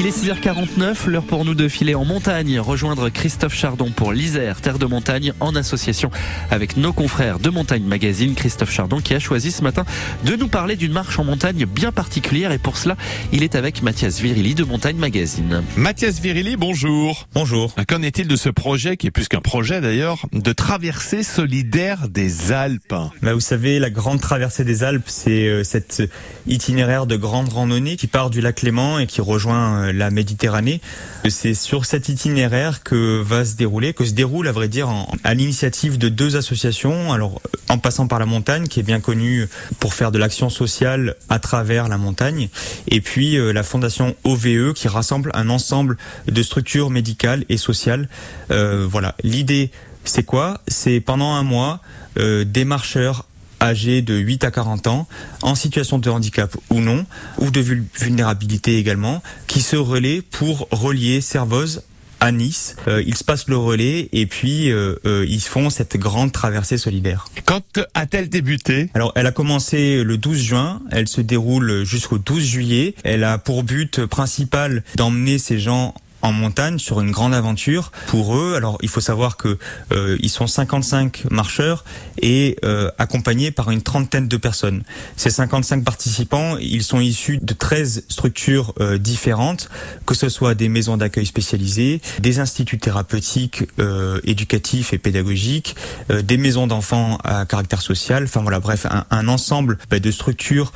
Il est 6h49, l'heure pour nous de filer en montagne, rejoindre Christophe Chardon pour l'Isère, terre de montagne, en association avec nos confrères de Montagne Magazine. Christophe Chardon qui a choisi ce matin de nous parler d'une marche en montagne bien particulière et pour cela, il est avec Mathias Virili de Montagne Magazine. Mathias Virili, bonjour. Bonjour. Qu'en est-il de ce projet, qui est plus qu'un projet d'ailleurs, de traversée solidaire des Alpes? Bah, Vous savez, la grande traversée des Alpes, c'est euh, cet itinéraire de grande randonnée qui part du lac Léman et qui rejoint euh, la Méditerranée. C'est sur cet itinéraire que va se dérouler, que se déroule à vrai dire à l'initiative de deux associations. Alors en passant par la montagne, qui est bien connue pour faire de l'action sociale à travers la montagne, et puis euh, la fondation OVE qui rassemble un ensemble de structures médicales et sociales. Euh, voilà, l'idée c'est quoi? C'est pendant un mois, euh, des marcheurs âgés de 8 à 40 ans, en situation de handicap ou non, ou de vulnérabilité également, qui se relaient pour relier Servoz à Nice. Euh, ils se passent le relais et puis euh, euh, ils font cette grande traversée solidaire. Quand a-t-elle débuté? Alors elle a commencé le 12 juin, elle se déroule jusqu'au 12 juillet. Elle a pour but principal d'emmener ces gens en montagne sur une grande aventure pour eux. Alors il faut savoir que euh, ils sont 55 marcheurs et euh, accompagnés par une trentaine de personnes. Ces 55 participants, ils sont issus de 13 structures euh, différentes, que ce soit des maisons d'accueil spécialisées, des instituts thérapeutiques, euh, éducatifs et pédagogiques, euh, des maisons d'enfants à caractère social. Enfin voilà, bref, un, un ensemble bah, de structures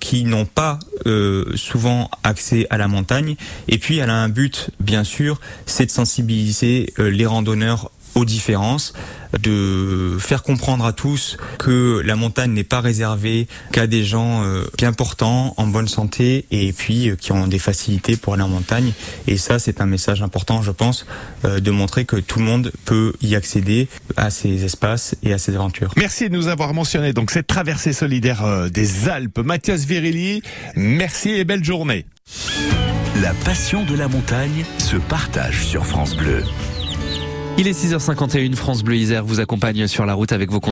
qui n'ont pas souvent accès à la montagne. Et puis elle a un but bien sûr, c'est de sensibiliser euh, les randonneurs aux différences, de faire comprendre à tous que la montagne n'est pas réservée qu'à des gens euh, bien portants, en bonne santé et puis euh, qui ont des facilités pour aller en montagne. Et ça, c'est un message important, je pense, de montrer que tout le monde peut y accéder à ces espaces et à ces aventures. Merci de nous avoir mentionné donc cette traversée solidaire des Alpes. Mathias Virili, merci et belle journée. La passion de la montagne se partage sur France Bleu. Il est 6h51, France Bleu Isère vous accompagne sur la route avec vos